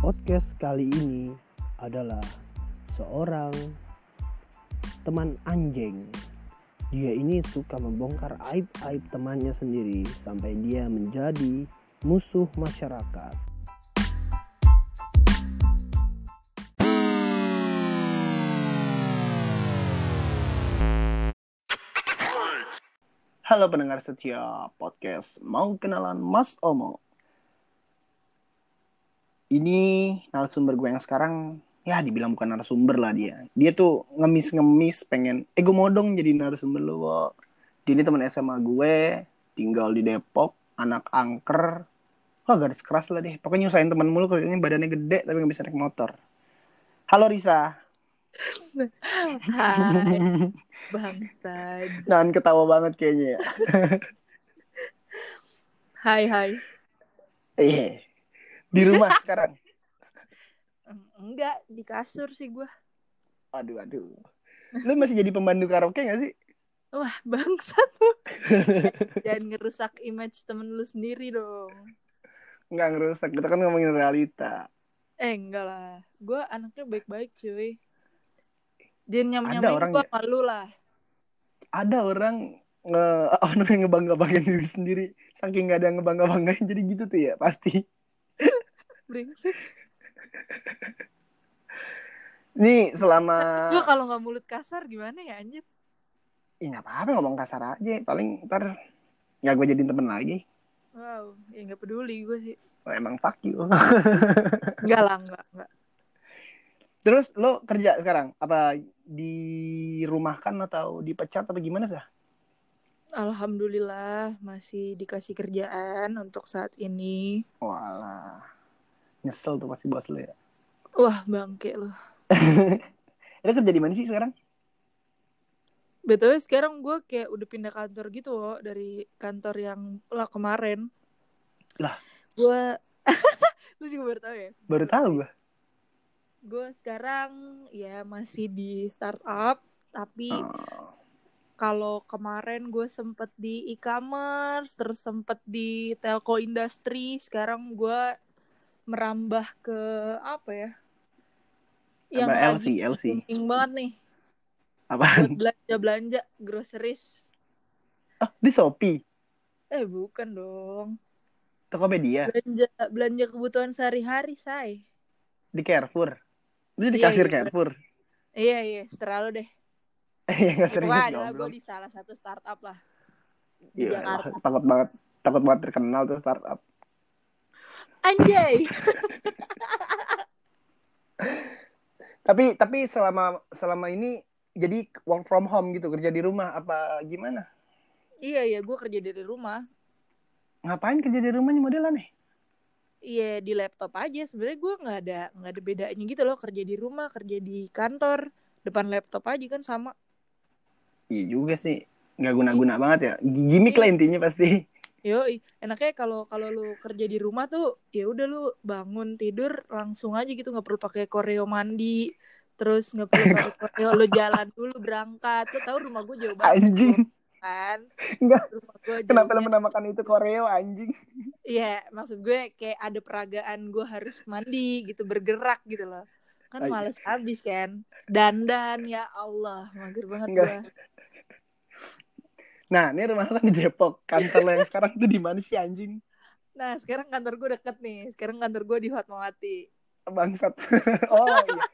Podcast kali ini adalah seorang teman anjing. Dia ini suka membongkar aib-aib temannya sendiri sampai dia menjadi musuh masyarakat. Halo pendengar setia podcast Mau kenalan Mas Omo Ini narasumber gue yang sekarang Ya dibilang bukan narasumber lah dia. Dia tuh ngemis-ngemis pengen Eh gue mau dong jadi narasumber lo Wo. Dia ini teman SMA gue Tinggal di Depok Anak angker. Wah garis keras lah deh. Pokoknya nyusahin temen mulu Kayaknya badannya gede Tapi gak bisa naik motor. Halo Risa. Hai, bangsat. Nahan ketawa banget kayaknya ya. Hai, hai. Iya Di rumah sekarang Enggak, di kasur sih gua. Aduh, aduh. Lu masih jadi pemandu karaoke gak sih? Wah, bangsat lu. Jangan ngerusak image temen lu sendiri dong. Nggak ngerusak, kita kan ngomongin realita. Eh, enggak lah. Gua anaknya baik-baik, cuy. Jangan orang gua ya? malu lah. Ada orang nge orang yang ngebangga-banggain diri sendiri saking gak ada yang ngebangga-banggain jadi gitu tuh ya pasti Brengsek. nih selama Gua kalau nggak mulut kasar gimana ya, anjir? Ih, nggak apa-apa ngomong kasar aja paling ntar nggak gue jadiin temen lagi Wow, ya nggak peduli gue sih. oh, emang fuck you Enggak lah, enggak, enggak. terus lo kerja sekarang apa di rumah kan atau dipecat apa gimana sih Alhamdulillah masih dikasih kerjaan untuk saat ini. walah nyesel tuh pasti bos lo ya Wah, bangke lu. lo kerja di mana sih sekarang BTW sekarang gue kayak udah pindah kantor gitu loh dari kantor yang lah kemarin. Lah. Gue lu juga baru tahu ya. baru tahu gue Gue sekarang ya masih di startup tapi Oh. kalau kemarin gue sempet di e-commerce terus sempet di telco industri sekarang gue merambah ke apa ya? Yang Apa, LC, LC. booming banget nih buat apaan belanja belanja groceries. oh di shopee Eh bukan dong. tokopedia belanja belanja kebutuhan sehari-hari say di carrefour lu di Iya, kasir iya. carrefour iya iya setelah lu deh Iya nggak itu serius adalah gue di salah satu startup lah Iya, takut banget takut banget terkenal tuh startup. Anjay Tapi tapi selama selama ini jadi work from home gitu kerja di rumah apa gimana? iya iya gue kerja dari rumah Ngapain kerja di rumahnya modelan nih? iya di laptop aja sebenarnya gue nggak ada nggak ada bedanya gitu loh kerja di rumah kerja di kantor depan laptop aja kan sama Iya juga sih nggak guna-guna banget ya. Gimik lah Iya. intinya pasti. Yo enaknya kalau kalau lu kerja di rumah tuh ya udah lu bangun tidur langsung aja gitu nggak perlu pakai koreo mandi terus nggak perlu pakai koreo lu jalan dulu berangkat lu tahu rumah gue jauh banget Anjing. kan Enggak. rumah gue Kenapa jauhnya menamakan itu koreo anjing? Iya, maksud gue kayak ada peragaan gue harus mandi gitu, bergerak gitu loh. Kan males habis kan. Dandan ya Allah, mager banget Enggak. gue. Nah, ini rumah lo kan di Depok. Kantor lo yang sekarang tuh di mana sih anjing? Nah, sekarang kantor gue deket nih. Sekarang kantor gue di Fatmawati. Bangsat. oh iya.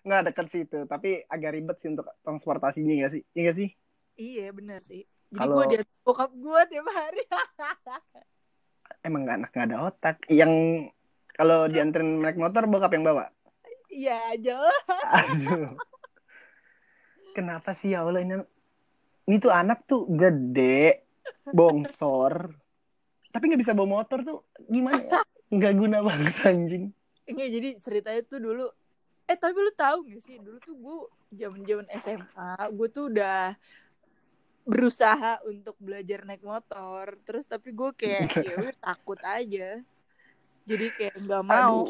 Nggak deket situ, tapi agak ribet sih untuk transportasinya nggak sih? Iya nggak sih? Iya, bener sih. Jadi Kalau- gue dia bokap gue tiap hari. Emang nggak anak nggak ada otak. Yang kalau dianterin naik motor bokap yang bawa. Iya, jelas. Aduh. Kenapa sih ya Allah ini ini tuh anak tuh gede, bongsor, tapi nggak bisa bawa motor tuh gimana ya? Nggak guna banget anjing. Enggak, jadi ceritanya tuh dulu Eh, tapi lu tahu gak sih, dulu tuh gue zaman-zaman SMA, gue tuh udah berusaha untuk belajar naik motor. Terus tapi gue kayak ya udah takut aja. Jadi kayak nggak mau.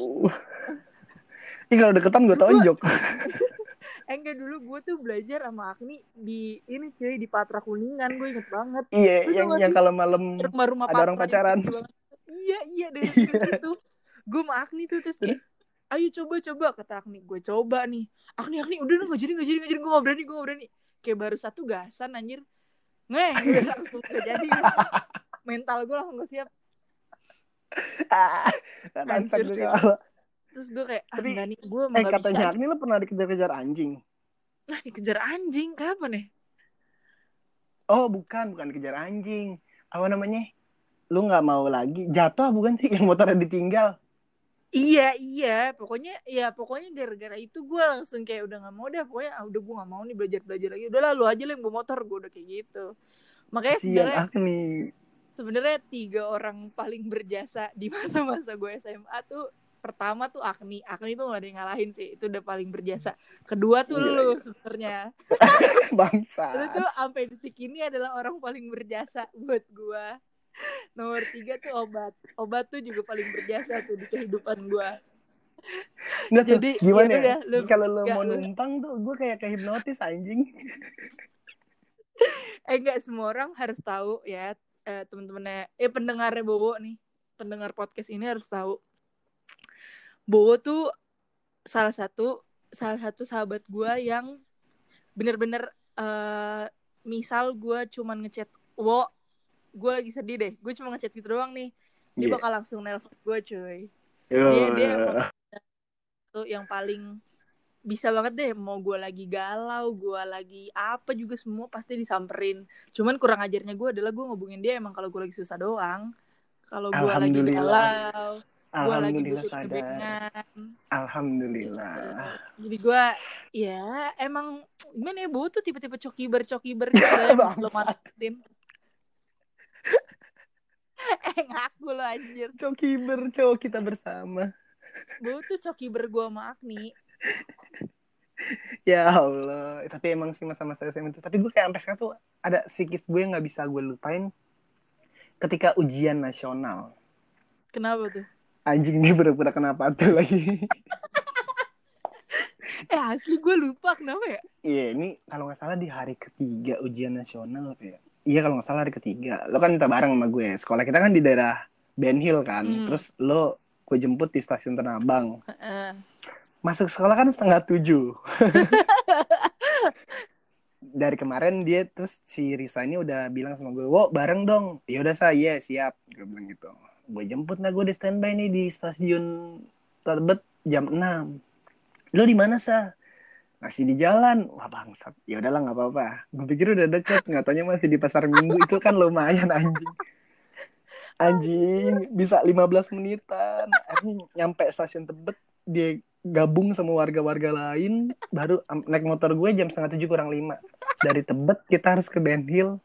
Ih kalau deketan gue tonjok. Eh enggak dulu gue tuh belajar sama Agni di ini cuy di Patra Kuningan gue inget banget. Iya, Lu yang yang kalau malam Rumah-rumah ada orang pacaran. Iya iya dari situ. Gue sama Agni tuh terus kayak ayo coba coba kata Agni. Gue coba nih. Agni Agni udah nggak jadi nggak jadi nggak jadi. Gue nggak berani gue nggak berani. Kayak baru satu gasan anjir. Ngeh gue langsung gak jadi. Mental gue langsung gak siap. Ah, Hancur Terus gue kayak ah, Tapi, enggak nih gue Eh katanya bisa Agni lu pernah dikejar-kejar anjing. nah dikejar anjing kapan ya Oh bukan, bukan dikejar anjing. Apa namanya? Lu nggak mau lagi jatuh bukan sih yang motornya ditinggal? Iya iya pokoknya ya pokoknya gara-gara itu gue langsung kayak udah nggak mau dah pokoknya ah, udah gue nggak mau nih belajar belajar lagi udah lah lu aja lah yang bawa motor gue udah kayak gitu makanya sebenarnya Agni. sebenarnya tiga orang paling berjasa di masa-masa gue SMA tuh pertama tuh Agni. Agni tuh gak ada yang ngalahin sih. Itu udah paling berjasa. Kedua tuh Iya, lu sebenarnya. Lu Bangsa. tuh sampai detik ini adalah orang paling berjasa buat gue nomor tiga tuh obat. Obat tuh juga paling berjasa tuh di kehidupan gue Nggak tuh, Jadi, gimana ya ya? udah, lu- Kalau lu mau lu- numpang tuh gue kayak kehipnotis anjing. eh enggak semua orang harus tahu ya eh, teman-temannya eh pendengarnya Bobo nih. Pendengar podcast ini harus tahu Bobo tuh salah satu salah satu sahabat gua yang bener-bener eh misal gua cuman ngechat wo gue lagi sedih deh. Gue cuma ngechat gitu doang nih. Dia Iya. bakal langsung nelpon gue cuy. Yo. dia dia tuh yang paling bisa banget deh mau gue lagi galau gue lagi apa juga semua pasti disamperin. Cuman kurang ajarnya gue adalah gue ngubungin dia emang kalau gue lagi susah doang. Kalau gue lagi Alhamdulillah. galau gue lagi Alhamdulillah butuh sadar. Alhamdulillah. jadi gue ya emang gimana ya bu tuh tipe-tipe cokiber cokiber gitu lo Bangsat. manfaatin eh ngaku lo anjir Coki bercok kita bersama. bu tuh cokiber gue sama Agni Ya Allah, tapi emang sih masa-masa SMA itu. Tapi gue kayak sampai sekarang tuh ada psikis gue yang nggak bisa gue lupain ketika ujian nasional. kenapa tuh Anjing ini pura-pura kenapa tuh lagi. eh asli gue lupa kenapa ya Iya, ini kalau nggak salah di hari ketiga ujian nasional apa ya? Iya kalau nggak salah hari ketiga. Lo kan minta bareng sama gue. Sekolah kita kan di daerah Ben Hill kan. Hmm. Terus lo gue jemput di stasiun Tanah Abang. Heeh. Masuk sekolah kan setengah tujuh. Dari kemarin dia terus si Risa ini udah bilang sama gue, "Wo, bareng dong." Ya udah saya, siap. Gue bilang gitu. Gue jemput lah gue di standby nih di stasiun Tebet jam 6. Lo di mana, Sa? Masih di jalan. Wah, bangsat. Ya udahlah nggak apa-apa. Gue pikir udah deket, nggak taunya masih di pasar Minggu. Itu kan lumayan anjing. Anjing, bisa 15 menitan. Akhirnya nyampe stasiun Tebet, dia gabung sama warga-warga lain baru naik motor gue jam setengah tujuh kurang lima dari Tebet kita harus ke Ben Hill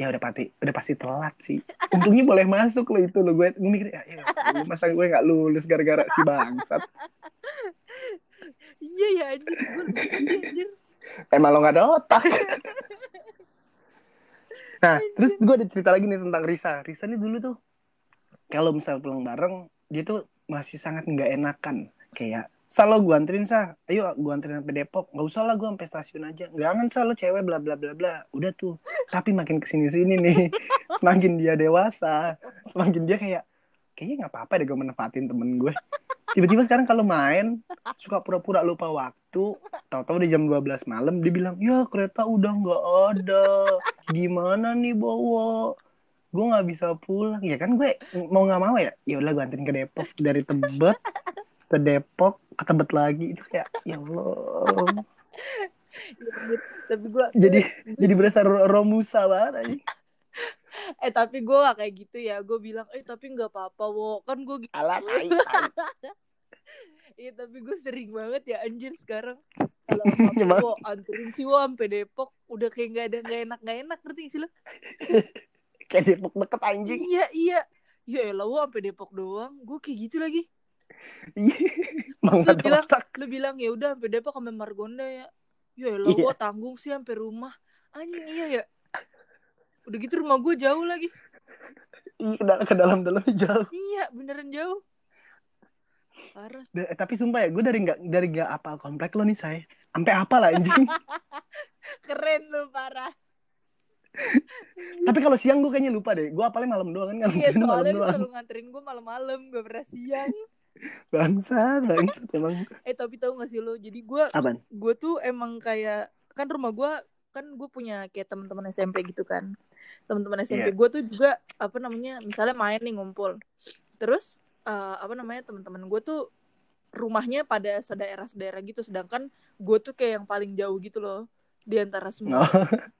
ya udah pasti udah pasti telat sih. Untungnya boleh masuk lo itu lo gue gue mikir ya, ya masa gue nggak lulus gara-gara si bangsat? Iya ya anjir. Iya, anjir. Emang lo nggak ada otak. Nah terus gue ada cerita lagi nih tentang Risa. Risa ini dulu tuh kalau misal pulang bareng dia tuh masih sangat nggak enakan. Kayak Salo gue anterin sah, ayo gue anterin sampai Depok. Gak usah lah gue sampai stasiun aja. Jangan sah lo cewek bla bla bla bla. Udah tuh. Tapi makin ke sini sini nih, semakin dia dewasa, semakin dia kayak kayaknya nggak apa-apa deh gue manfaatin temen gue. Tiba-tiba sekarang kalau main suka pura-pura lupa waktu. Tahu-tahu di jam 12 malam dia bilang, ya kereta udah nggak ada. Gimana nih bawa? Gue nggak bisa pulang. Ya kan gue mau nggak mau ya. Ya udah gue anterin ke Depok dari Tebet ke Depok ke Tebet lagi. Itu kayak ya Allah. Tapi gue Jadi jadi berasa ro- romusa banget aja. eh tapi gue gak kayak gitu ya. Gue bilang eh tapi nggak apa-apa wo. Kan gue gitu. Alah iya tapi gue sering banget ya anjir sekarang. Kalau wo anterin si wo sampai Depok. Udah kayak nggak ada nggak enak nggak enak ngerti sih lo? Kayak Depok deket anjing. iya iya. Ya elah wo sampai Depok doang. Gue kayak gitu lagi Mau Lu bilang- otak. lu bilang ya udah sampai Depok sampai Margonda ya. Ya elah Iya. wo tanggung sih sampai rumah. Anjing iya ya. Udah gitu rumah gue jauh lagi. Iya ke dalam ke dalam dalam jauh. iya beneran jauh. Parah. Da- tapi sumpah ya, gue dari nggak dari nggak apal komplek lo nih saya, sampai apa lah anjing. keren lu parah. Tapi kalau siang gue kayaknya lupa deh. Gue apalnya malam doang kan iya nganterin malam soalnya lu selalu nganterin gue malam-malam gak pernah siang Bangsat, bangsat emang. Eh tapi tahu gak sih lo? Jadi gue gue tuh emang kayak kan rumah gue kan gue punya kayak teman-teman SMP gitu kan. Teman-teman SMP Iya. gue tuh juga apa namanya misalnya main nih ngumpul. Terus eh, apa namanya teman-teman gue tuh rumahnya pada sedaerah-sedaerah gitu. Sedangkan gue tuh kayak yang paling jauh gitu loh di antara semua. Oh.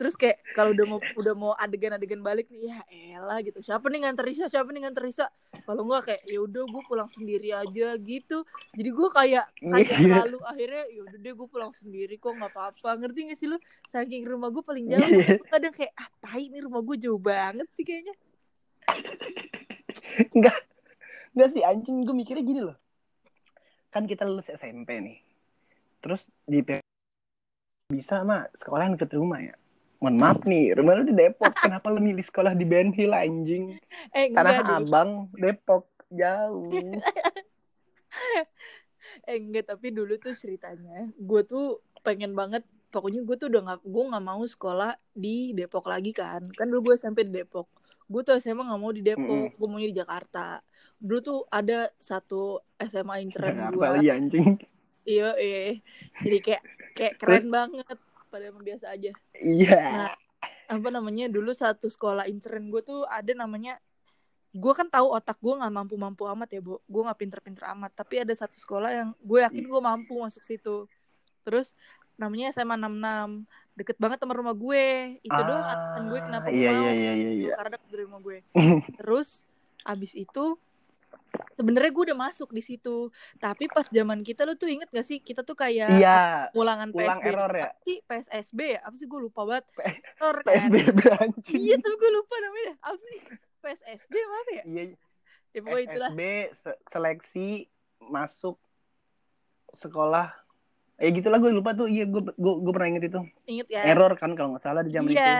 Terus kayak kalau udah mau udah mau adegan-adegan balik nih ya elah gitu. Siapa nih nganter Risa? Siapa nih nganter Risa? Kalau enggak kayak ya udah gue pulang sendiri aja gitu. Jadi gue kayak kayak Iya. lalu akhirnya ya udah deh gue pulang sendiri kok nggak apa-apa. Ngerti gak sih lu? Saking rumah gue paling jauh, gua kadang kayak ah tai nih rumah gue jauh banget sih kayaknya. Enggak. Enggak sih anjing gue mikirnya gini loh. Kan kita lulus SMP nih. Terus di bisa mah sekolah yang deket rumah ya. Mohon maaf nih, rumah lu di Depok. Kenapa lu milih sekolah di Ben Hill anjing? Eh Tanah enggak. Abang, Depok. Jauh. Eh enggak tapi dulu tuh ceritanya gue tuh pengen banget pokoknya gue tuh udah nggak gue nggak mau sekolah di Depok lagi kan kan dulu gue SMP di Depok gue tuh SMA nggak mau di Depok gue maunya di Jakarta dulu tuh ada satu SMA inceran Jakarta gue iya iya jadi kayak kayak keren banget pada emang biasa aja. Iya. Nah, apa namanya dulu satu sekolah inceran gue tuh ada namanya gue kan tahu otak gue nggak mampu-mampu amat ya bu. Gue nggak pinter-pinter amat. Tapi ada satu sekolah yang gue yakin gue mampu masuk situ. Terus namanya SMA 66 deket banget sama rumah gue. Itu doang alasan gue kenapa gue iya, mau iya, iya, iya, iya. karena deket dari rumah gue. Terus abis itu sebenarnya gue udah masuk di situ tapi pas zaman kita lo tuh inget gak sih kita tuh kayak Iya, ulangan ulang PSB error ya. Apa sih PSSB ya apa sih gue lupa banget P- Error kan? PSBB anjing. Iya tapi gue lupa namanya apa sih PSSB apa ya? Iya, Ya pokoknya itulah. Se- seleksi masuk sekolah. Eh gitulah gue lupa tuh. Iya, gue gue, gue pernah inget itu. Ingat ya? Error kan kalau nggak salah di zaman iya. itu.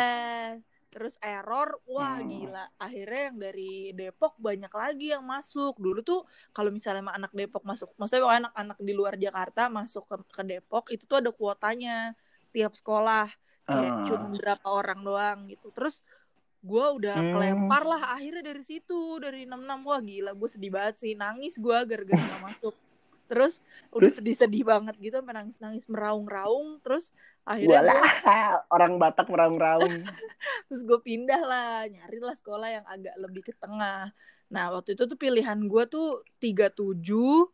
Terus error, wah Hmm. gila. Akhirnya yang dari Depok banyak lagi yang masuk. Dulu tuh kalau misalnya anak Depok masuk, maksudnya anak-anak di luar Jakarta masuk ke, ke Depok itu tuh ada kuotanya tiap sekolah. Kayak Ah. cuma berapa orang doang gitu. Terus gue udah Hmm. kelempar lah akhirnya dari situ dari 66 wah gila gue sedih banget sih nangis gue gara-gara gak masuk terus udah sedih-sedih banget gitu sampai nangis-nangis meraung-raung terus akhirnya Walah, gua- orang Batak meraung-raung. terus gue pindah lah nyari lah sekolah yang agak lebih ke tengah. Nah waktu itu tuh pilihan gue tuh 37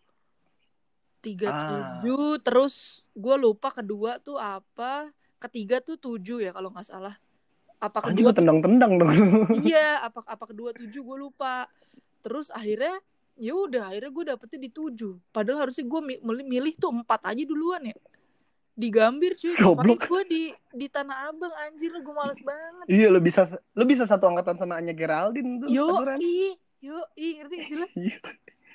37 terus gue lupa kedua tuh apa ketiga tuh 7 ya kalau nggak salah. Apa Anjing kedua tendang-tendang dong. iya apa apa kedua tujuh gue lupa. Terus akhirnya ya udah akhirnya gue dapetnya di tujuh padahal harusnya gue mi- milih, milih tuh empat aja duluan ya di Gambir cuy Goblok. gue di di Tanah Abang anjir gue males banget iya, lo bisa lo bisa satu angkatan sama Anya Geraldine tuh yo aturan. i yo i ngerti lo Iya.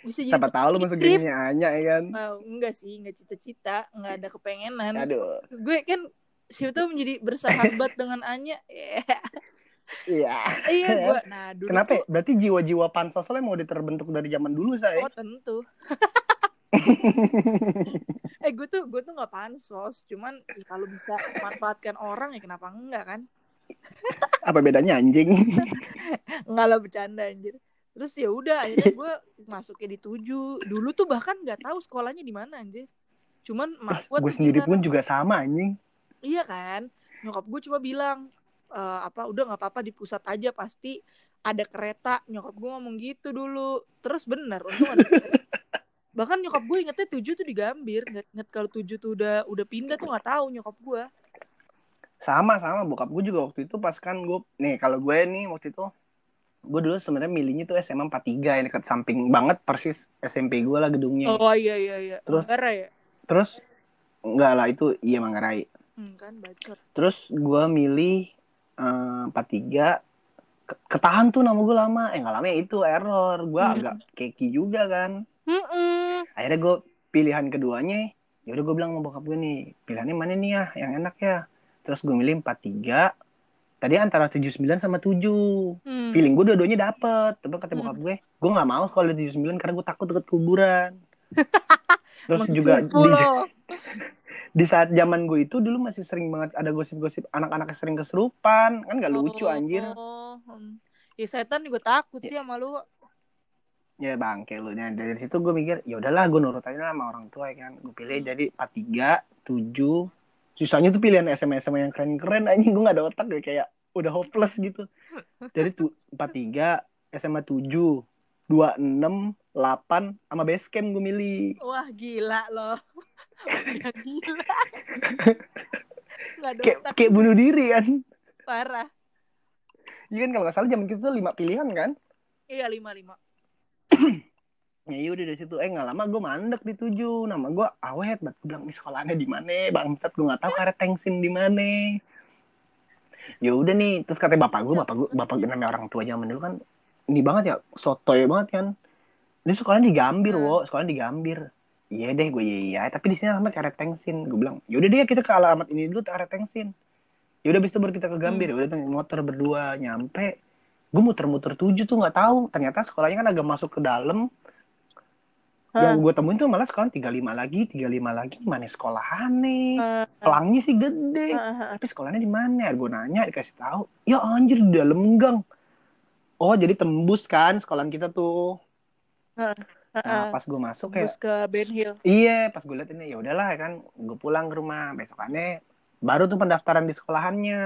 bisa jadi Siapa tahu lo masuk gengnya Anya ya kan. Oh, enggak sih enggak cita-cita enggak ada kepengenan Aduh. Gue kan siapa tahu menjadi bersahabat dengan Anya Iya. iya gue nah dulu Kenapa? ya? tuh- Berarti jiwa-jiwa pansosnya mau diterbentuk dari zaman dulu saya. Oh tentu. eh gue tuh gue tuh nggak pansos, cuman ya kalau bisa manfaatkan orang ya kenapa enggak kan? Apa bedanya anjing? Enggak lah bercanda anjir. Terus ya udah akhirnya gue masuknya di tujuh. Dulu tuh bahkan nggak tahu sekolahnya di mana anjir. Cuman mak gue sendiri pun juga sama anjing. iya kan. Nyokap gue cuma bilang "Eh, apa udah nggak apa-apa di pusat aja pasti ada kereta. Nyokap gue ngomong gitu dulu. Terus bener untung ada kereta. Bahkan nyokap gue ingetnya tujuh tuh di Gambir. Nggak inget kalau tujuh tuh udah udah pindah tuh nggak tahu nyokap gue. Sama sama bokap gue juga waktu itu pas kan gue nih kalau gue nih waktu itu gue dulu sebenarnya milihnya tuh SMA 43 yang dekat samping banget persis SMP gue lah gedungnya. Oh iya iya iya. Terus- Manggarai ya? Terus enggak lah itu iya Manggarai. Hmm, kan bacot. Terus gue milih eh, 43 Ke- ketahan tuh nama gue lama eh nggak lama ya itu error gue Hmm. agak keki juga kan Mm-mm. akhirnya gue pilihan keduanya ya udah gue bilang sama bokap gue nih pilihannya mana nih ya yang enak ya terus gue milih 43 tadi antara 79 sama 7 Hmm. feeling gue dua-duanya dapet tapi kata Hmm. bokap gue gue nggak mau kalau di 79 karena gue takut deket kuburan terus juga di. di saat zaman gue itu dulu masih sering banget ada gosip-gosip anak-anak yang sering keserupan. Kan gak lucu Oh, anjir. hmm. Ya setan juga takut sih sama lu. ya bangke lu. Nah, dari situ gue mikir ya udahlah gue nurut aja sama orang tua ya kan. Gue pilih jadi 43 7 sisanya tuh pilihan SMA SMA yang keren-keren anjing. Gue gak ada otak deh kayak udah hopeless gitu. Jadi tuh 43 SMA 7 26 8 sama base camp gue milih. Wah gila loh. Udah gila. Kayak kayak bunuh diri kan? Parah. Iya kan kalau nggak salah zaman kita tuh lima pilihan kan? Iya lima lima. ya iya udah dari situ. Eh nggak lama gue mandek di tujuh. Nama gue awet banget. Gue bilang di sekolahnya di mana? Bangsat gue nggak tahu karet tengsin di mana. Ya udah nih terus katanya bapak gue bapak gue bapak gue namanya orang tua zaman dulu kan ini banget ya sotoy banget kan? Dia sekolahnya di Gambir Hmm. wo. Sekolahnya di Gambir iya deh gue iya iya. Tapi di sini namanya karet tengsin. Gue bilang yaudah deh kita ke alamat ini dulu karet tengsin. Yaudah abis itu baru kita ke Gambir. Hmm. ya udah tuh motor berdua nyampe. Gue muter-muter tujuh tuh nggak tahu. Ternyata sekolahnya kan agak masuk ke dalam. Yang gue temuin tuh malah sekarang 35 lagi 35 lagi. Mana sekolahan nih? Eh, pelangnya sih gede. Tapi sekolahnya di mana? Gue nanya dikasih tahu. Ya anjir di dalam gang. Oh jadi tembus kan sekolahan kita tuh nah pas gue masuk kayak Bus ke Ben Hill. iya pas gue liat ini ya udahlah kan gue pulang ke rumah. Besokannya baru tuh pendaftaran di sekolahannya.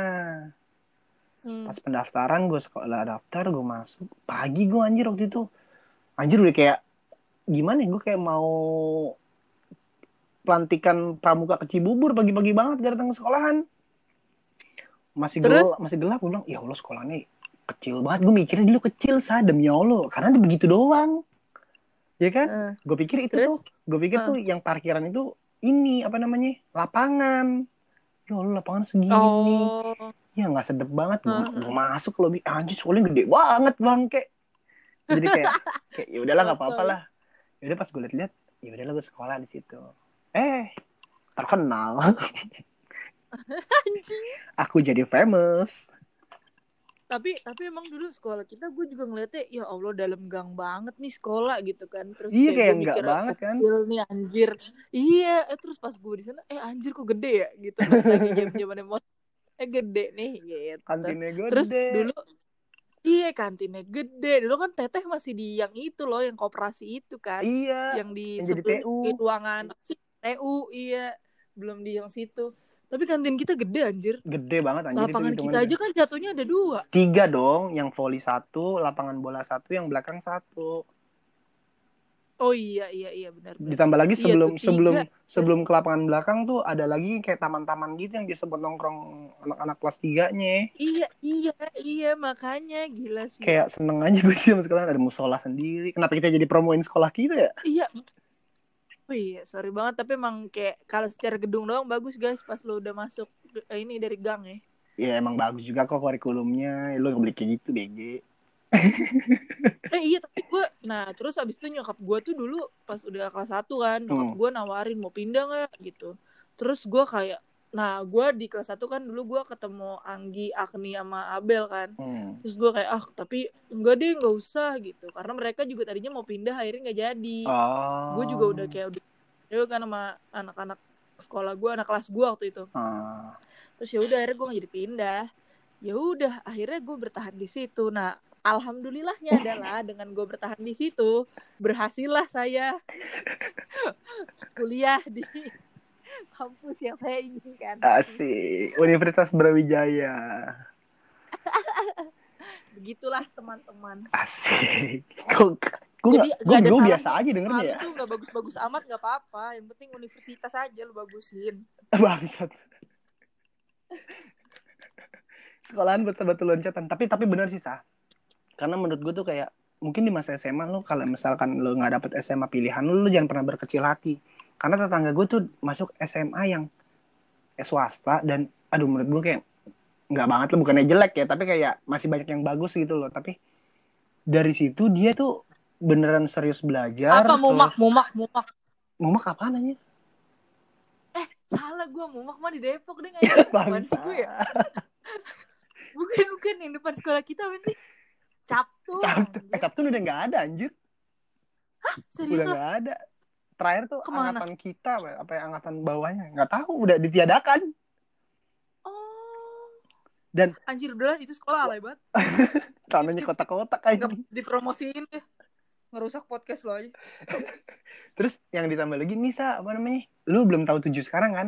Hmm. pas pendaftaran gue sekolah daftar gue masuk pagi gue anjir waktu itu. Anjir udah kayak gimana ya gue kayak mau pelantikan pramuka ke Cibubur pagi-pagi banget gak datang ke sekolahan. Masih Terus? gelap masih gelap gue bilang ya Allah sekolahnya kecil banget. Gue mikirnya dulu kecil sa demi Allah. Karena begitu doang ya kan? Eh, gue pikir itu Terus? tuh gue pikir Hmm. tuh yang parkiran itu ini apa namanya lapangan. Ya Allah lapangan segini. Oh. ya nggak sedep banget. Gue masuk lebih anjir soalnya gede banget bang kayak jadi kayak kayak ya udahlah nggak apa-apa lah. Ya udah pas gue liat-liat ya udahlah gue sekolah di situ. Eh terkenal. Aku jadi famous Tapi tapi emang dulu sekolah kita gue juga ngeliatnya ya Allah dalam gang banget nih sekolah gitu kan. Terus iya kayak enggak mikir, banget kan nih anjir. Iya, eh, terus pas gue di sana eh anjir kok gede ya gitu pas lagi jam-jaman emosi. Eh gede nih gitu. kantinnya gue Terus gede. dulu Iya kantinnya gede Dulu kan teteh masih di yang itu loh Yang koperasi itu kan iya Yang di yang jadi sebelum TU. di ruangan TU iya Belum di yang situ Tapi kantin kita gede anjir. Gede banget anjir Lapangan itu kita aja kan jatuhnya ada dua. Tiga dong yang volley satu lapangan bola satu yang belakang satu. Oh iya iya iya benar benar. ditambah lagi Iya sebelum tuh, tiga. sebelum sebelum ke lapangan belakang tuh ada lagi kayak taman-taman gitu yang disebut nongkrong anak-anak kelas tiganya. Iya iya iya makanya. Gila sih. Kayak seneng aja gue sih sama sekolah ada musola sendiri. Kenapa kita jadi promoin sekolah kita ya? Iya Oh iya, sorry banget tapi emang kayak kalau secara gedung doang bagus guys pas lo udah masuk eh, ini dari gang ya. ya emang bagus juga kok kurikulumnya lu nggak boleh kayak gitu BG Eh iya tapi gue nah terus abis itu nyokap gue tuh dulu pas udah kelas 1 kan nyokap Hmm. gue nawarin mau pindah nggak gitu. Terus gue kayak nah gue di kelas 1 kan dulu gue ketemu Anggi, Agni sama Abel kan. hmm. Terus gue kayak ah tapi enggak deh nggak usah gitu karena mereka juga tadinya mau pindah akhirnya nggak jadi. oh Gue juga udah kayak udah ya kan sama anak-anak sekolah gue anak kelas gue waktu itu. Ah. terus ya udah akhirnya gue nggak jadi pindah ya udah akhirnya gue bertahan di situ nah alhamdulillahnya adalah dengan gue bertahan di situ berhasillah saya kuliah di kampus yang saya inginkan. Asik. Universitas Brawijaya. Begitulah teman-teman. Asik. Kok gue Jadi, gue biasa aja dengernya. Ya itu nggak bagus-bagus amat nggak apa-apa. Yang penting universitas aja lu bagusin. Bangsat. Sekolahan betul-betul loncatan. Tapi tapi benar sih sah karena menurut gue tuh kayak mungkin di masa SMA lu kalau misalkan lu nggak dapet SMA pilihan lu, lu jangan pernah berkecil hati karena tetangga gue tuh masuk SMA yang eh, swasta dan aduh menurut gue kayak nggak banget lo bukannya jelek ya tapi kayak masih banyak yang bagus gitu loh. Tapi dari situ dia tuh beneran serius belajar apa mumak terus- mumak mumak mumak? Apaan aja salah gue mumak mah di Depok deh nggak bangsa gue ya? Bukan bukan yang depan sekolah kita apa sih? Captu anjir. eh, Sabtu udah nggak ada anjir. Serius udah nggak ada terakhir tuh Ke mana? angkatan kita apa ya, angkatan bawahnya nggak tahu udah ditiadakan oh Dan- anjir udah itu sekolah alay banget tanahnya kotak-kotak kayak nggak dipromosiin ya ngerusak podcast lo aja. Terus yang ditambah lagi Nisa apa namanya? Lu belum tahu tujuh sekarang kan?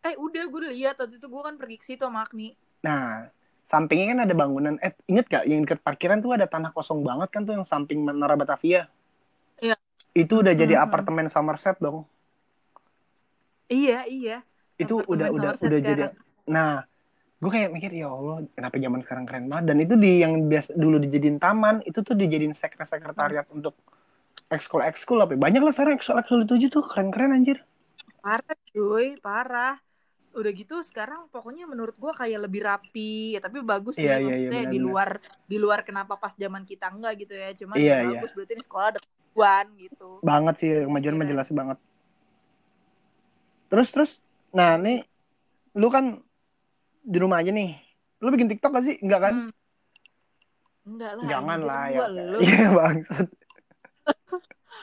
Eh udah gue lihat waktu itu gue kan pergi ke situ sama Agni. Nah, sampingnya kan ada bangunan. Eh, inget gak yang dekat parkiran tuh ada tanah kosong banget kan tuh yang samping Menara Batavia. Itu udah jadi Mhm. apartemen Somerset dong. Iya iya. Itu Apartemen udah udah Somerset udah jadi. sekarang. Nah, gue kayak mikir ya Allah, kenapa zaman sekarang keren banget. Dan itu di yang biasa dulu dijadiin taman, itu tuh dijadiin sekre sekretariat untuk ekskul ekskul apa? ya. Banyak lah sekarang ekskul ekskul itu tuh keren-keren anjir. Parah cuy, parah. Udah gitu sekarang pokoknya menurut gua kayak lebih rapi, ya, tapi bagus Iya, iya, iya, maksudnya di benar-benar. luar di luar kenapa pas zaman kita enggak gitu ya. Cuman Iya, ya iya. bagus berarti ini sekolah ada kemajuan gitu. banget sih kemajuan Iya. jelas banget terus terus nah nih lu kan di rumah aja nih lu bikin TikTok gak sih enggak kan Hmm. Enggak lah. jangan lah ya iya bangsat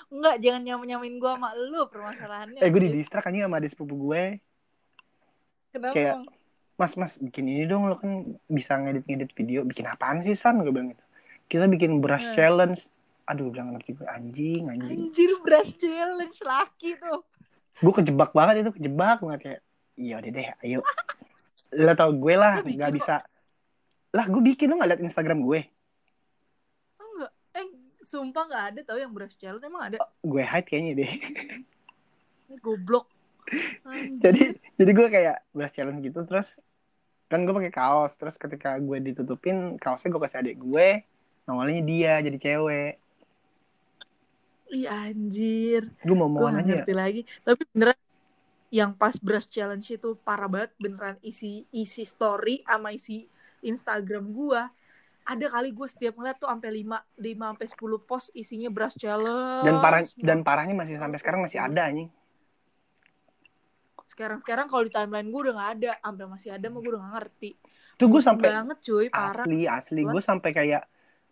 Enggak, jangan nyamain-nyamain gua sama lu permasalahannya. eh gue di distrak aja sama adik sepupu gue Kenapa? kayak- mas mas bikin ini dong lu kan bisa ngedit ngedit video bikin apaan sih san gue bilang gitu kita bikin brush Hmm. challenge aduh bilang ngerti gue anjing anjing Anjir, brush challenge laki tuh. gue kejebak banget itu kejebak banget kayak iya deh deh ayo lo tau gue lah nggak bisa lah gue bikin lo nggak liat Instagram gue Enggak. Eh, sumpah nggak ada tau yang brush challenge emang ada. gue hide kayaknya deh goblok. Jadi jadi gue kayak brush challenge gitu terus kan gue pakai kaos. Terus ketika gue ditutupin kaosnya gue kasih adik gue awalnya dia jadi cewek. Ih anjir. gue mau Gue gak aja ngerti lagi. Tapi beneran yang pas brush challenge itu parah banget beneran isi isi story sama isi Instagram gua. Ada kali gue setiap ngeliat tuh sampai 5 5 sampai 10 post isinya brush challenge. dan parah dan parahnya masih sampai sekarang masih ada anjing sekarang-sekarang kalau di timeline gue udah gak ada, sampai masih ada mah gue udah gak ngerti. tuh gue sampai banget cuy, parah. asli asli gue sampai kayak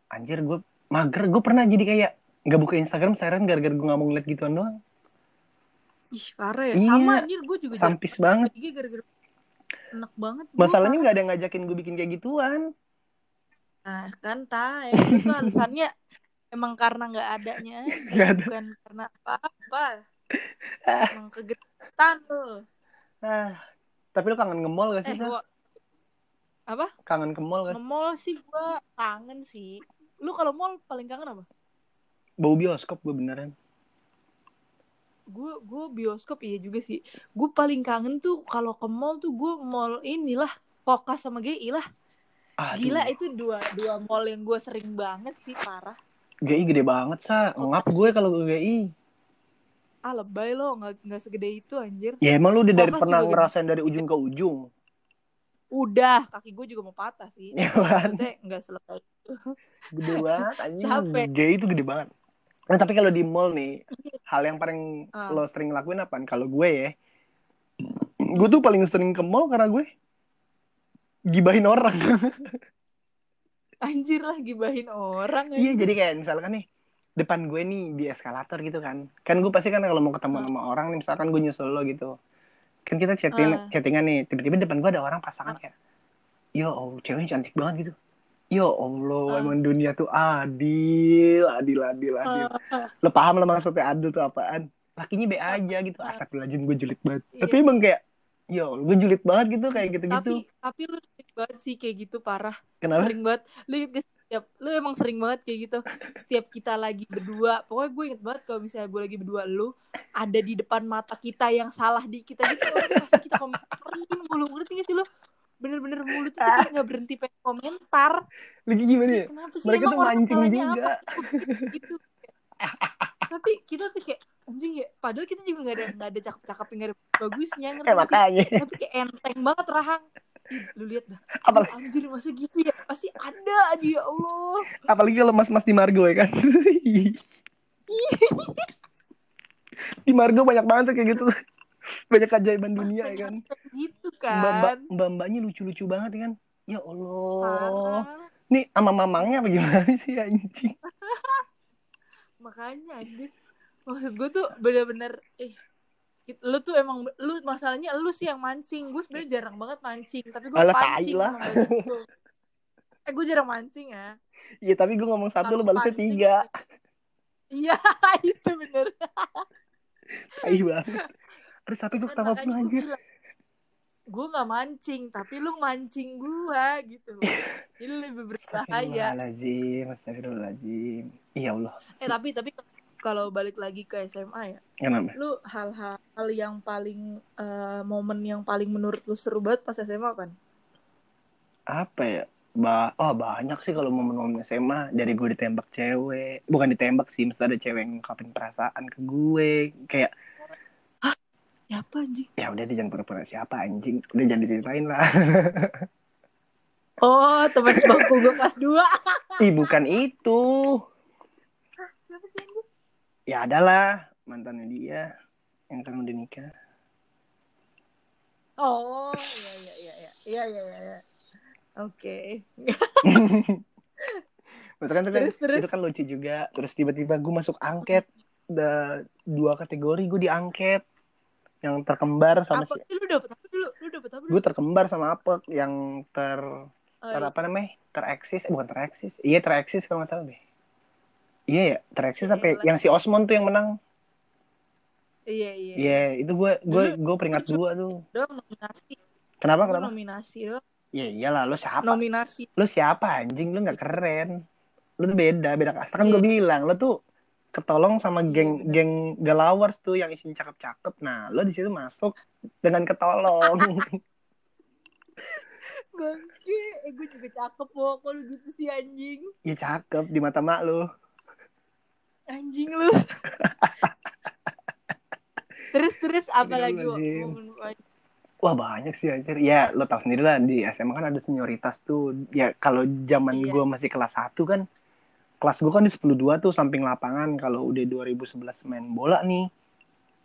anjir gue mager gue pernah jadi kayak nggak buka Instagram seharian gara-gara gue nggak mau ngeliat gituan doang Ih, parah ya. Iya, Sama anjir gue juga sampis banget gara-gara enak banget. masalahnya nggak ada yang ngajakin gue bikin kayak gituan Nah, kan ta, emang itu alasannya emang karena nggak adanya Nggak ada. bukan karena apa-apa. Ah. Emang kegetan lo. ah tapi lu kangen nge-mall gak Eh, sih Sa? gua apa? kangen ke mall gak Nge-mall sih gua kangen sih. Lu kalau mall paling kangen apa? bau bioskop gue beneran Gue gue bioskop iya juga sih. Gue paling kangen tuh kalau ke mall tuh gue mall inilah Kokas sama GI lah. Aduh, Gila itu dua dua mall yang gue sering banget sih parah. GI gede banget sa ngap gue kalau ke GI Ah lebay lo nggak nggak segede itu anjir. ya emang lu udah dari pernah gede. ngerasain dari ujung ke ujung Udah kaki gue juga mau patah sih. ya kan Maksudnya nggak selesai. gede banget Capek. GI itu gede banget nah tapi kalau di mall nih hal yang paling Ah. lo sering lakuin apa kalau gue ya gue tuh paling sering ke mall karena gue gibahin orang Anjir lah gibahin orang iya jadi kayak misalkan nih depan gue nih di eskalator gitu kan kan gue pasti kan kalau mau ketemu sama orang nih misalkan gue nyusul lo gitu kan kita chatting Ah. chattingan nih tiba-tiba depan gue ada orang pasangan kayak yo oh ceweknya cantik banget gitu yo allah Ah. emang dunia tuh adil adil adil adil Ah, lo paham lah maksudnya adil tuh apaan lakinya be aja gitu Ah. astagfirullahaladzim gue julid banget Iya. tapi emang kayak yo gue julid banget gitu kayak gitu gitu tapi tapi lu sering banget sih kayak gitu parah. kenapa Sering banget. Sih setiap lu emang sering banget kayak gitu. Setiap kita lagi berdua, pokoknya gue inget banget kalau misalnya gue lagi berdua lu ada di depan mata kita yang salah di kita gitu pasti kita komentarin mulu ngerti gak sih lu? Bener-bener mulut kayak nggak berhenti pengen komentar. lagi gimana ya Kenapa sih mereka emang tuh mancing juga apa? gitu. Tapi kita tuh kayak anjing ya, padahal kita juga nggak ada nggak ada cakep-cakep nggak ada bagusnya ngerti eh gak sih? makanya Tapi kayak enteng banget rahang. Lu lihat dah. apalagi Ih, Anjir masa gitu ya? Pasti ada aja ya Allah. apalagi kalau mas-mas di Margo ya kan di Margo banyak banget kayak gitu banyak keajaiban dunia ya kan Gitu mbak kan. mbak mbaknya lucu-lucu banget ya kan ya Allah Parah. nih sama mamangnya apa gimana sih anjing Makanya anjir. Maksud gue tuh bener-bener eh lu tuh emang lu masalahnya lu sih yang mancing gue sebenarnya jarang banget mancing tapi gue Alah, pancing lah. eh gue jarang mancing ya Iya tapi gue ngomong satu lu balasnya pancing- tiga. iya itu bener Tai banget. Aduh tapi gue ketawa pun anjir. gue gak mancing tapi lu mancing gue gitu ini lebih berbahaya Astagfirullahaladzim, astagfirullahaladzim. Iya Allah. eh tapi tapi kalau balik lagi ke SMA ya Kenapa? lu hal-hal yang paling eh, momen yang paling menurut lu seru banget pas SMA kan Apa ya? Ba oh banyak sih kalau momen-momen SMA dari gue ditembak cewek. Bukan ditembak sih mesti ada cewek yang ngungkapin perasaan ke gue. Kayak siapa anjing? ya udah dia jangan pura-pura siapa anjing. Udah jangan diceritain lah. Oh teman sebangku gue kelas 2 ih bukan itu ya adalah mantannya dia yang kan udah nikah oh iya iya iya iya iya iya iya, iya. oke Maksudnya kan itu, Terus, terus. itu kan lucu juga. Terus tiba-tiba gue masuk angket. Da, dua kategori gue diangket. Yang terkembar sama apa si... lu dapet apa dulu lu dapet apa dulu Gue terkembar sama Apek. Yang ter... Oh, ter iya. apa namanya? Tereksis. Eh bukan tereksis. Iya tereksis kalau nggak salah deh. Iya ya. Iya, ya? lah. Yang si Osmond tuh yang menang. iya iya Iya itu gue gue gue peringkat dulu- dua tuh. doang nominasi Kenapa Gua kenapa? nominasi doang Iya iyalah lo siapa? nominasi Lo siapa anjing? Lo nggak keren. Lo tuh beda beda kasta kan Iya. gue bilang lo tuh ketolong sama Iya, geng geng galawars tuh yang isinya cakep-cakep. Nah, lo di situ masuk dengan ketolong. bangke eh gue juga cakep kok kalau gitu sih anjing ya cakep di mata mak lo. Anjing lu terus terus apa lagi Wah banyak sih anjir. Ya lo tau sendiri lah di SMA kan ada senioritas tuh. Ya kalau zaman Iya. gue masih kelas 1 kan. Kelas gue kan di 10-2 tuh samping lapangan. Kalau udah 2011 main bola nih.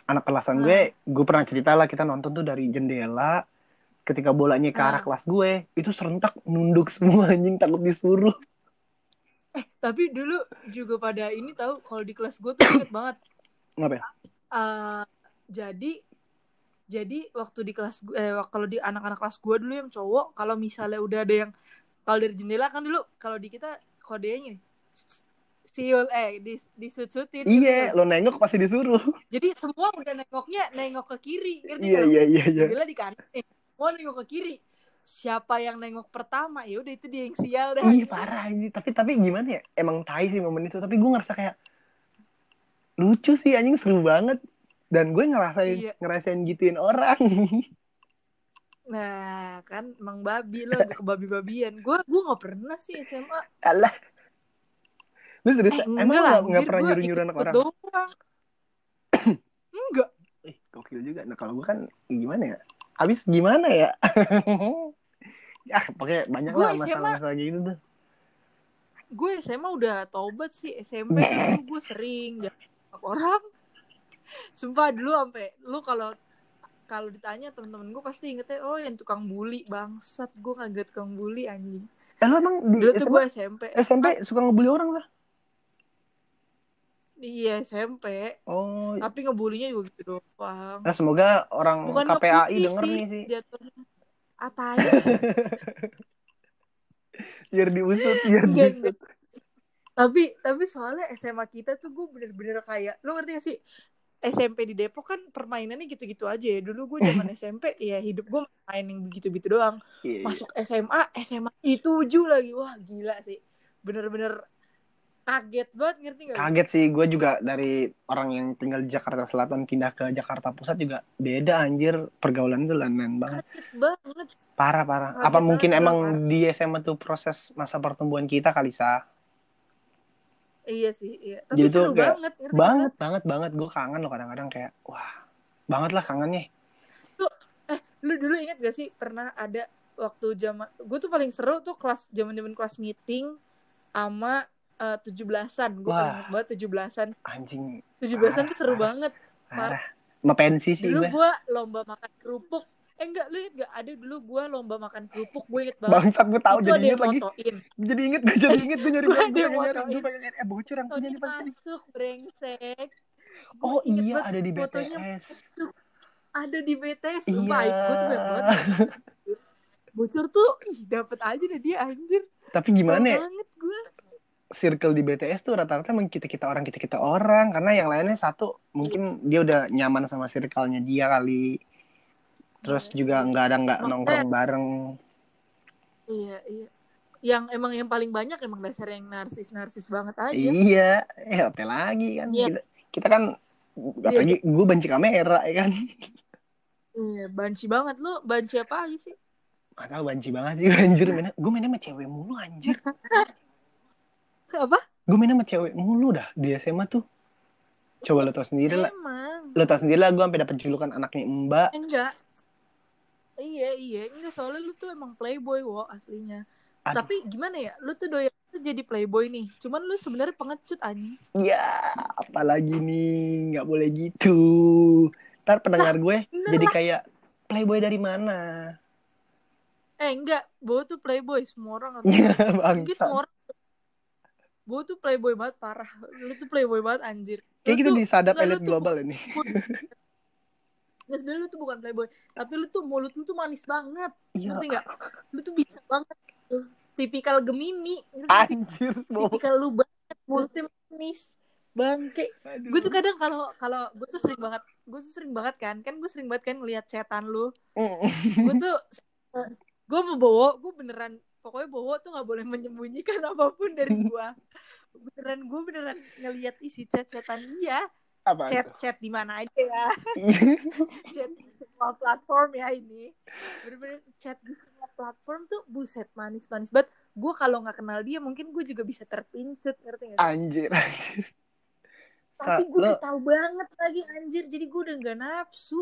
Anak kelasan gue, gue pernah cerita lah kita nonton tuh dari jendela. Ketika bolanya ke arah Ah. kelas gue, itu serentak nunduk semua anjing takut disuruh. Tapi dulu juga pada ini tahu kalau di kelas gue tuh inget banget Ngapa ya? Eh, jadi jadi waktu di kelas gue eh, kalau di anak-anak kelas gue dulu yang cowok kalau misalnya udah ada yang kalau dari jendela kan dulu kalau di kita kodenya nih siul eh di disut-sutin Iya, gitu. lo nengok pasti disuruh. jadi semua udah nengoknya nengok ke kiri ngerti Iya, iya, iya, iya. jendela di kanan eh, semua nengok ke kiri siapa yang nengok pertama ya udah itu dia yang sial dah Iya parah ini. Tapi tapi gimana ya? Emang tai sih momen itu. Tapi gue ngerasa kayak lucu sih anjing seru banget. Dan gue ngerasain Iya. ngerasain gituin orang. nah kan emang babi lo agak kebabi-babian gue gue nggak pernah sih SMA Alah. Lu serius? Eh, emang nggak- nggak pernah gua nyuruh-nyuruh anak orang? doang enggak Eh, gokil juga. Nah kalau gue kan gimana ya? Abis gimana ya? ya pokoknya banyak Gue lah SMA. masalah-masalah gitu tuh. gue SMA udah tobat sih SMP dulu gue sering sama orang sumpah dulu sampai lu kalau kalau ditanya temen-temen gue pasti ingetnya oh yang tukang bully bangsat gue kagak tukang bully anjing Eh lu emang di dulu tuh gue SMP SMP suka ngebully orang lah? iya SMP Oh, tapi ngebulinya juga gitu doang nah, semoga orang bukan KPAI denger nih sih. jatuhnya atai Biar diusut, biar Enggak, diusut. tapi tapi soalnya SMA kita tuh gue bener-bener kayak lo ngerti gak sih? SMP di Depok kan permainannya gitu-gitu aja ya. Dulu gue zaman SMP ya hidup gue main yang begitu-gitu doang. Iya, iya. masuk SMA SMA itu lagi. Wah gila sih. Bener-bener kaget banget ngerti gak Kaget sih, gue juga dari orang yang tinggal di Jakarta Selatan pindah ke Jakarta Pusat juga beda anjir pergaulan itu lain-lain banget. kaget banget Parah parah. Kaget Apa mungkin banget, emang parah. di SMA tuh proses masa pertumbuhan kita kali sa? iya sih iya tapi Jadi tuh kayak banget ngerti Banget banget banget gue kangen loh kadang-kadang kayak wah banget lah kangennya. lu dulu inget gak sih pernah ada waktu zaman gue tuh paling seru tuh kelas zaman zaman kelas meeting sama tujuh belasan. Gue paling banget tujuh belasan. Anjing. tujuh belasan tuh seru banget. Parah. Sama pensi sih dulu gue. lomba makan kerupuk. Eh enggak lu inget gak ada dulu gue lomba makan kerupuk gue inget banget. Bangsat gue tahu jadi inget lagi. motoin. Jadi inget gue jadi inget gue nyari Gua gue pengen nyari gue pengen nyari. Eh bocor yang punya nih pasti. masuk brengsek. Oh iya ada di BTS. ada di BTS Iya. sumpah. Gue tuh banget. Bocor tuh ih dapet aja deh dia anjir. Tapi gimana ya? banget circle di BTS tuh rata-rata emang kita kita orang kita kita orang. Karena yang lainnya satu mungkin dia udah nyaman sama circle-nya dia kali. Terus Iya. juga nggak ada nggak Makanya- nongkrong bareng. Iya iya. Yang emang yang paling banyak emang dasar yang narsis narsis banget aja. Iya. Eh apa lagi kan? Iya. kita, kita kan apalagi gue benci kamera ya kan? Iya banci banget. Lu banci apa aja sih? Gak tau banci banget sih anjir. Mainnya gue mainnya sama cewek mulu anjir apa? Gue mainnya sama cewek mulu dah di SMA tuh. Coba lo tau sendiri lah. Emang? Lo tau sendiri lah gue sampai dapet julukan anaknya mbak. Enggak. Iya iya. Enggak soalnya lu tuh emang playboy wo aslinya. Aduh. tapi gimana ya lu tuh doyan tuh jadi playboy nih. Cuman lu sebenarnya pengecut anjing. Ya, apalagi nih, nggak boleh gitu. Ntar pendengar gue bener jadi kayak playboy dari mana? eh enggak. Bo tuh playboy semua orang mungkin semua orang Bo tuh playboy banget parah. Lu tuh playboy banget anjir. Kayak gitu disadap elit global ini. Nggak sebenarnya lu tuh bukan playboy tapi lu tuh mulut lu tuh manis banget. Iya, ngerti nggak? Lu tuh bisa banget tuh. tipikal gemini anjir. Tipikal lu banget mulutnya manis bangke. Gue tuh kadang kalau kalau gue tuh sering banget gue tuh sering banget kan kan gue sering banget kan ngeliat setan lu. Gue tuh gue mau bawa gue beneran pokoknya bawa tuh nggak boleh menyembunyikan apa pun dari gue beneran gue beneran ngeliat isi chat chatan dia Apa chat itu? chat di mana aja ya chat di semua platform ya ini bener-bener chat di semua platform tuh buset manis manis banget gue kalau nggak kenal dia mungkin gue juga bisa terpincut ngerti nggak sih? Anjir. Tapi gue udah lo tahu banget lagi anjir jadi gue udah nggak nafsu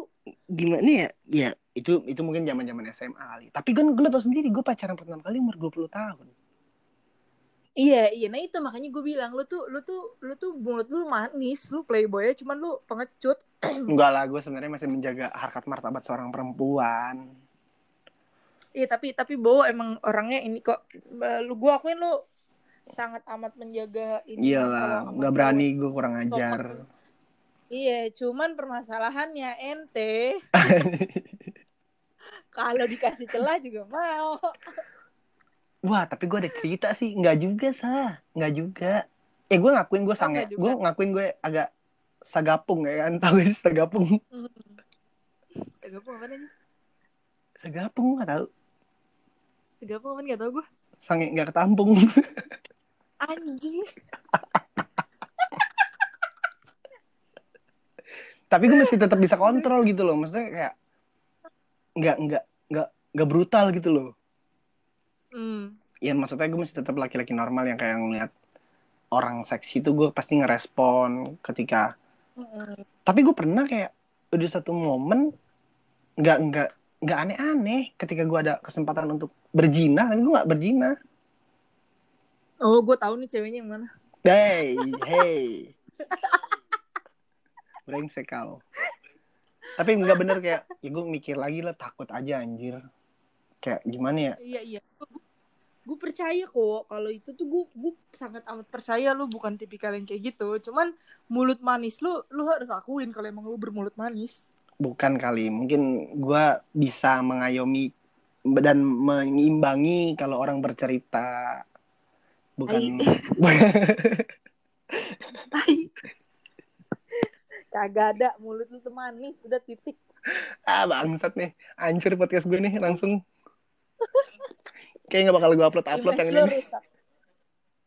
gimana ya? Ya, itu itu mungkin zaman-zaman SMA kali. Tapi kan gue tau sendiri, gue pacaran pertama kali umur 20 tahun. iya iya nah itu makanya gue bilang lu tuh lu tuh lu tuh mulut lu manis lu playboy ya cuman lu pengecut Enggak lah, gue sebenarnya masih menjaga harkat martabat seorang perempuan. iya tapi tapi Bo emang orangnya ini kok Eh, lu gue akuin lu sangat amat menjaga ini kalau Iyalah, nggak berani gue kurang ajar. Iya, cuman permasalahannya ente kalau dikasih celah juga mau. Wah, tapi gue ada cerita sih. Nggak juga, sah. Nggak juga. Eh, gue ngakuin gue sange. nggak juga. gue ngakuin gue agak sagapung ya kan. Tahu sih sagapung. Segapung apa nih? Sagapung nggak tahu. Segapung apa nggak tau gue. Sange nggak ketampung. Anjing. tapi gue masih tetap bisa kontrol gitu loh. Maksudnya kayak nggak nggak nggak nggak brutal gitu loh. Hmm. Ya maksudnya gue masih tetap laki-laki normal yang kayak ngeliat orang seksi itu gue pasti ngerespon ketika Mm-mm. tapi gue pernah kayak udah satu momen nggak nggak nggak aneh-aneh ketika gue ada kesempatan untuk berzina tapi gue nggak berzina Oh, gue tahu nih ceweknya yang mana. hey hey brengsek kau tapi nggak bener kayak ya gue mikir lagi lah takut aja anjir kayak gimana ya Iya iya. Gue percaya kok kalau itu tuh gue gue sangat amat percaya lu bukan tipikal yang kayak gitu. Cuman mulut manis lu lu harus akuin kalau emang lu bermulut manis. bukan kali mungkin gue bisa mengayomi dan mengimbangi kalau orang bercerita bukan Tai. Kagak ada mulut lu manis udah titik. ah bangsat nih hancur podcast gue nih langsung kayak nggak bakal gue upload upload yang Image ini lu nih. rusak.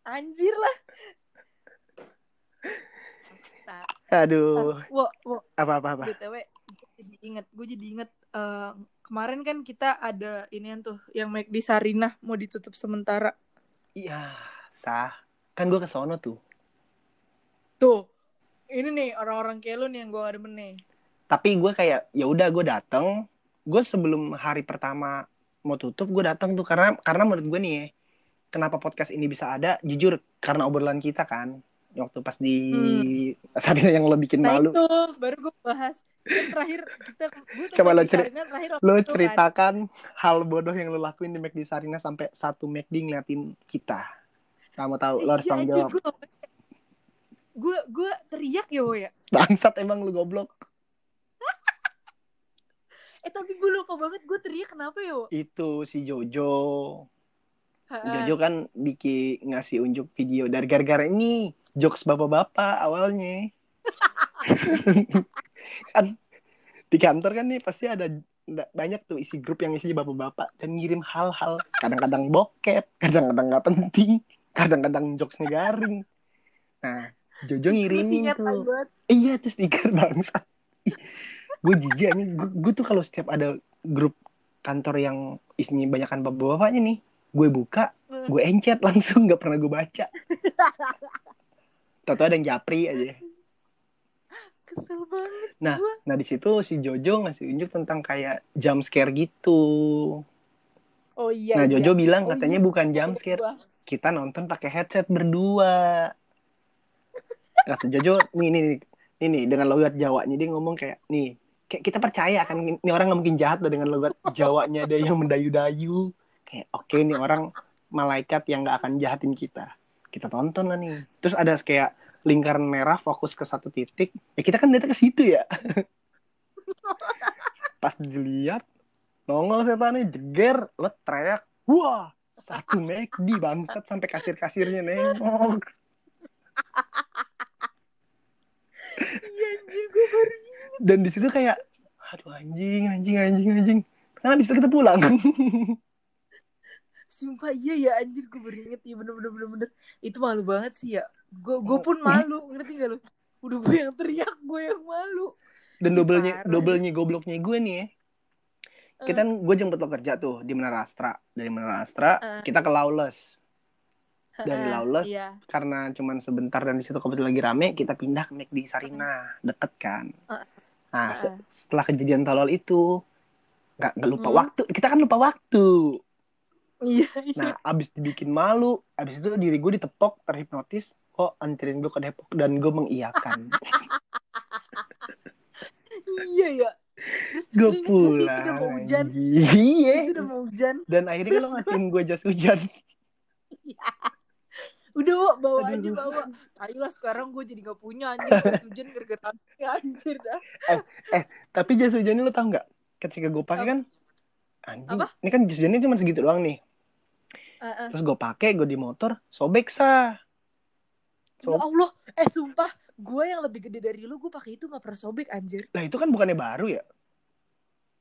Anjir lah. Nah, aduh wo, wo, apa apa apa btw gue jadi inget gue jadi inget eh, kemarin kan kita ada inian tuh yang make di Sarinah mau ditutup sementara iya sah. Kan gue ke sono tuh. Tuh ini nih orang-orang kayak lu nih yang gue demen nih. Tapi gue kayak ya udah gue dateng. Gue sebelum hari pertama mau tutup gue datang tuh. Karena karena menurut gue nih ya, kenapa podcast ini bisa ada? Jujur karena obrolan kita kan. Waktu pas di saat itu yang lo bikin Hmm. nah malu. itu baru gue bahas. Kan terakhir kita gue Coba lo ceri- terakhir lo kan. ceritakan hal bodoh yang lo lakuin di McD Sarina sampai satu McD ngeliatin kita kamu tahu lo harus Iya, tanggung jawab. gue gue teriak ya wo ya? Bangsat emang lu goblok. Eh tapi gue lupa banget gue teriak kenapa ya wo? Itu si Jojo. Jojo kan bikin ngasih unjuk video dari gara-gara ini. Jokes bapak-bapak awalnya. kan di kantor kan nih pasti ada banyak tuh isi grup yang isinya bapak-bapak dan ngirim hal-hal. Kadang-kadang bokep, kadang-kadang nggak penting, kadang-kadang jokesnya garing. Nah, Jojo ngirimin tuh. Iya tuh stiker bangsa. gue jijik nih. Gue tuh kalau setiap ada grup kantor yang isinya banyakan bapak-bapaknya nih, gue buka, Hmm. gue encet langsung nggak pernah gue baca. Tahu ada yang japri aja. Kesel banget. Nah, gua. nah di situ si Jojo ngasih unjuk tentang kayak jump scare gitu. Oh iya. nah iya. Jojo bilang Oh, katanya iya. bukan jump scare. Kita nonton pakai headset berdua. Kata Jojo, nih nih nih, nih, nih, dengan logat Jawanya dia ngomong kayak nih, kayak kita percaya kan ini orang nggak mungkin jahat dengan logat Jawanya ada yang mendayu-dayu. Kayak oke nih orang malaikat yang nggak akan jahatin kita. Kita tonton lah nih. Terus ada kayak lingkaran merah fokus ke satu titik. Ya kita kan datang ke situ ya. Pas dilihat nongol setannya jeger, lo teriak, wah satu McD bangsat sampai kasir-kasirnya nengok. Iya anjir gue baru. Dan di situ kayak, aduh anjing, anjing, anjing, anjing. Karena itu kita pulang. Sumpah iya ya anjir gue baru inget ya bener-bener bener-bener. Itu malu banget sih ya. Gue gue pun malu ngerti gak lo? Udah gue yang teriak gue yang malu. Dan dobelnya, dobelnya gobloknya gue nih ya. Kita gue jemput lo kerja tuh di Menara Astra. Dari Menara Astra, Eh. kita ke Lawless. Dari Heeh, Lawless, Iya. karena cuman sebentar dan di situ kebetulan lagi rame, kita pindah ke McD Sarina, deket kan. Eh. Nah, se- Heeh. setelah kejadian tolol itu, nggak nggak lupa Hmm. waktu, kita kan lupa waktu. Iya iya. Nah, abis dibikin malu, abis itu diri gue ditepok, terhipnotis, kok anterin gue ke Depok dan gue mengiyakan. Iya ya. Terus gue sih itu pulang. udah mau hujan. Iya. Itu udah mau hujan. Dan akhirnya lo Terus ngasih gue jas hujan. Udah Wak, bawa Aduh. aja bawa. Ayolah sekarang gue jadi gak punya anjir jas hujan gara-gara anjir dah. Tapi jas hujannya lo tau nggak? Ketika gue pakai kan, anjing, Apa? ini kan jas hujannya cuma segitu doang nih. Heeh. Terus gue pakai, gue di motor, sobek sah. Ya Allah, eh sumpah, gue yang lebih gede dari lu, gue pakai itu gak pernah sobek anjir. Lah itu kan bukannya baru ya?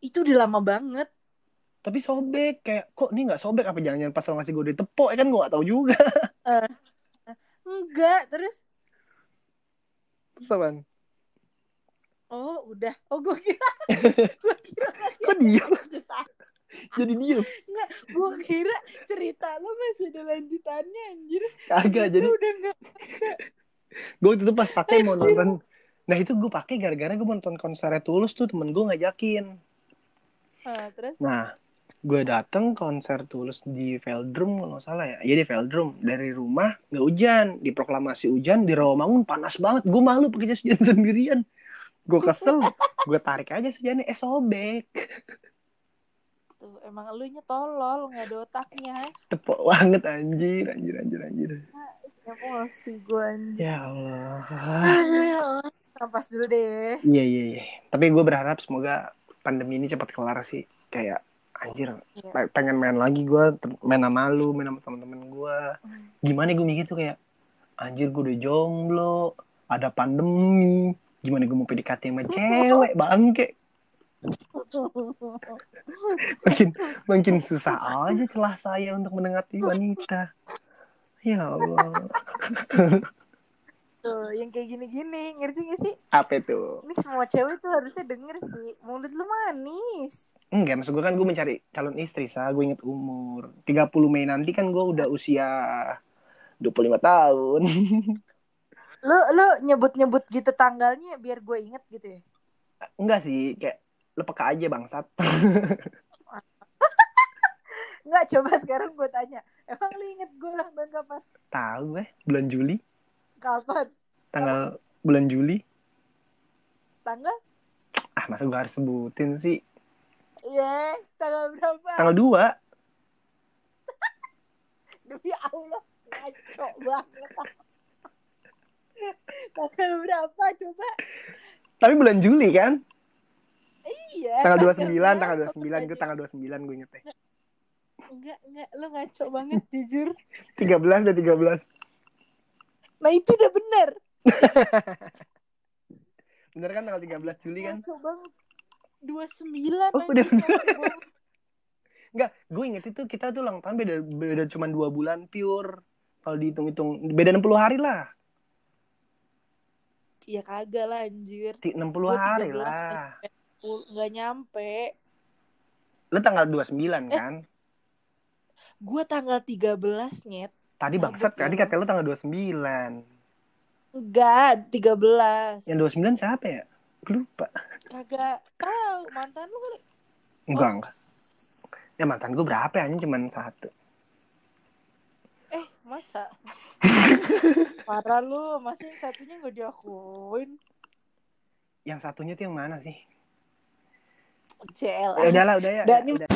Itu udah lama banget. Tapi sobek, kayak kok ini nggak sobek apa jangan-jangan pas lo ngasih gue ditepok, ya kan gue nggak tahu juga. Enggak, terus Terus apaan? oh udah. Oh gue kira gue kira Kok diem? Jadi diem. Enggak, gue kira cerita lo masih ada lanjutannya anjir. Kagak, jadi udah enggak. Gue itu pas pakai mau nonton nah itu gue pakai gara-gara gue nonton konsernya Tulus tuh temen gue ngajakin. Terus? Nah gue dateng konser Tulus di Veldrum kalau nggak salah ya. Iya di Veldrum. Dari rumah nggak hujan di proklamasi hujan di Rawamangun panas banget. Gue malu pakai jas hujan sendirian. Gue kesel gue tarik aja hujannya eh sobek. Tuh emang lu nya tolol, nggak ada otaknya. tepok banget anjir anjir anjir anjir Emosi gue ya Allah. Aduh, Nafas dulu deh. iya iya iya. Tapi gue berharap semoga pandemi ini cepat kelar sih. Kayak anjir Iya. pe- pengen main lagi gue main sama lu main sama teman-teman gue Hmm. gimana gue mikir tuh kayak anjir gue udah jomblo ada pandemi. Gimana gue mau PDKT sama cewek bangke. Makin makin susah aja celah saya untuk mendekati wanita ya Allah Tuh, yang kayak gini-gini, ngerti gak sih? apa itu Ini semua cewek tuh harusnya denger sih. Mulut lu manis. enggak maksud gue kan gue mencari calon istri sah gue inget umur 30 Mei nanti kan gue udah usia 25 tahun Lu lu nyebut-nyebut gitu tanggalnya biar gue inget gitu ya. enggak sih kayak lu peka aja bangsat Enggak, coba sekarang gue tanya. Emang lu inget gue ulang tahun kapan? tahu gue bulan Juli Kapan? tanggal bulan Juli Tanggal? ah masa gue harus sebutin sih Iya, tanggal berapa? tanggal 2 Demi Allah, ngaco banget. tanggal berapa coba? tapi bulan Juli kan Iya. tanggal 29 berapa? tanggal 29 gue tanggal 29 gue inget deh Enggak, enggak. Lo ngaco banget, jujur. 13 dan 13. Nah, itu udah bener. Bener kan tanggal 13 Juli kan? Ngaco banget. 29 Oh, udah bener. Enggak, gue inget itu kita tuh ulang tahun beda beda cuma dua bulan pure. Kalau dihitung-hitung beda 60 hari lah. Ya kagak lah, anjir. Ti- 60 Gua hari 13 lah. Pul- Nggak nyampe. Lu tanggal 29 kan? Gue tanggal 13, nyet. Tadi Cabut bangsat, ya, tadi kata lu tanggal 29. Enggak, 13. Yang 29 siapa ya? Gue lupa. Kagak tahu mantan lu kali. Enggak, Oh, enggak. Ya mantan gue berapa ya? Anjing cuman satu. Eh, masa? Parah lu, masa yang satunya nggak diakuin? Yang satunya tuh yang mana sih? CL. Ya udahlah, udah ya. Dan ini- udah.